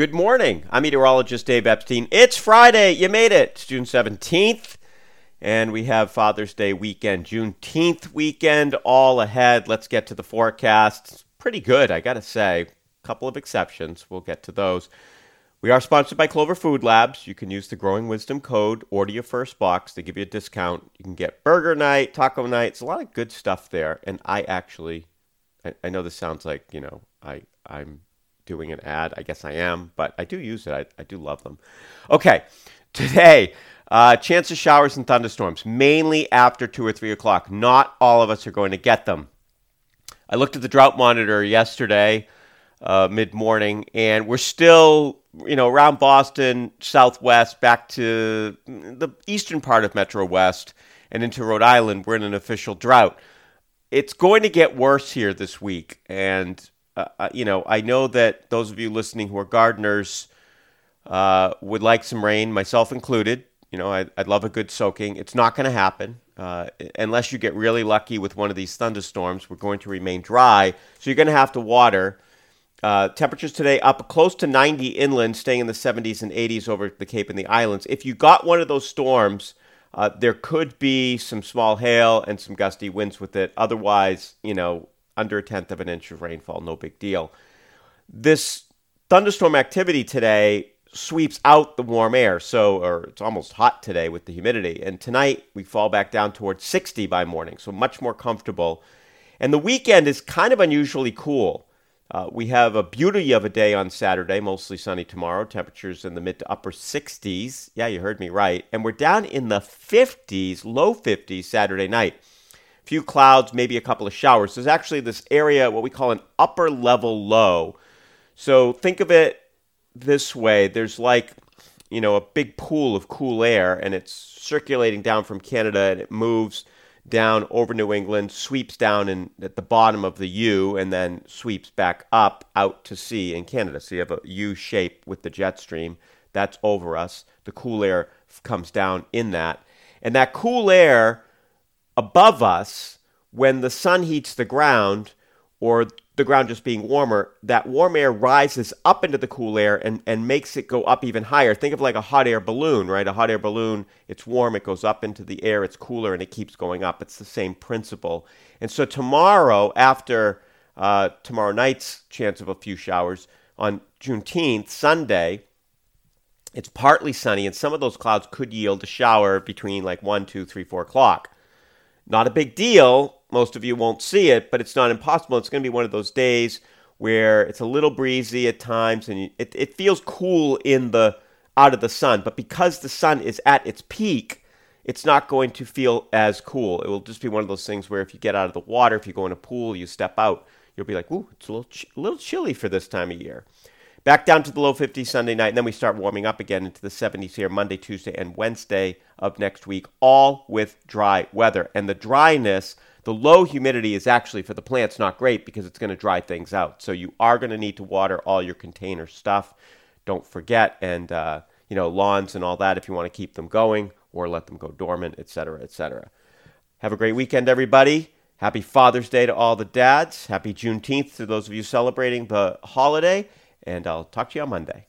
Good morning. I'm meteorologist Dave Epstein. It's Friday. You made it. It's June 17th, and we have Father's Day weekend, Juneteenth weekend all ahead. Let's get to the forecast. It's pretty good, I got to say. A couple of exceptions. We'll get to those. We are sponsored by Clover Food Labs. You can use the Growing Wisdom code, order your first box. They give you a discount. You can get burger night, taco night. It's a lot of good stuff there. And I actually, I, I know this sounds like, you know, I, I'm doing an ad. I guess I am, but I do use it. I, I do love them. Okay, today, uh, chance of showers and thunderstorms, mainly after 2 or 3 o'clock. Not all of us are going to get them. I looked at the drought monitor yesterday, uh, mid morning, and we're still, you know, around Boston, southwest, back to the eastern part of Metro West and into Rhode Island. We're in an official drought. It's going to get worse here this week, and uh, uh, you know, I know that those of you listening who are gardeners uh, would like some rain, myself included. You know, I, would love a good soaking. It's not going to happen uh, unless you get really lucky with one of these thunderstorms. We're going to remain dry, so you're going to have to water. Uh, temperatures today up close to 90 inland, staying in the 70s and 80s over the Cape and the islands. If you got one of those storms, uh, there could be some small hail and some gusty winds with it. Otherwise, you know, under a tenth of an inch of rainfall, no big deal. This thunderstorm activity today sweeps out the warm air, so or it's almost hot today with the humidity. And tonight we fall back down towards 60 by morning, so much more comfortable. And the weekend is kind of unusually cool. Uh, we have a beauty of a day on Saturday, mostly sunny tomorrow. Temperatures in the mid to upper 60s. Yeah, you heard me right. And we're down in the 50s, low 50s Saturday night few clouds, maybe a couple of showers. There's actually this area, what we call an upper level low. So think of it this way there's like, you know, a big pool of cool air, and it's circulating down from Canada, and it moves down over New England, sweeps down in, at the bottom of the U, and then sweeps back up out to sea in Canada. So you have a U shape with the jet stream. That's over us. The cool air comes down in that. And that cool air above us when the sun heats the ground or the ground just being warmer, that warm air rises up into the cool air and, and makes it go up even higher. Think of like a hot air balloon, right? A hot air balloon, it's warm, it goes up into the air, it's cooler, and it keeps going up. It's the same principle. And so tomorrow, after uh, tomorrow night's chance of a few showers, on Juneteenth, Sunday, it's partly sunny, and some of those clouds could yield a shower between like 1, 2, 3, 4 o'clock. Not a big deal. Most of you won't see it, but it's not impossible. It's going to be one of those days where it's a little breezy at times and it, it feels cool in the out of the sun. But because the sun is at its peak, it's not going to feel as cool. It will just be one of those things where if you get out of the water, if you go in a pool, you step out, you'll be like, ooh, it's a little, ch- a little chilly for this time of year. Back down to the low 50s Sunday night, and then we start warming up again into the 70s here Monday, Tuesday, and Wednesday of next week, all with dry weather. And the dryness, the low humidity is actually for the plants not great because it's going to dry things out. So you are going to need to water all your container stuff. Don't forget, and uh, you know lawns and all that if you want to keep them going or let them go dormant, etc., etc. Have a great weekend, everybody. Happy Father's Day to all the dads. Happy Juneteenth to those of you celebrating the holiday and I'll talk to you on Monday.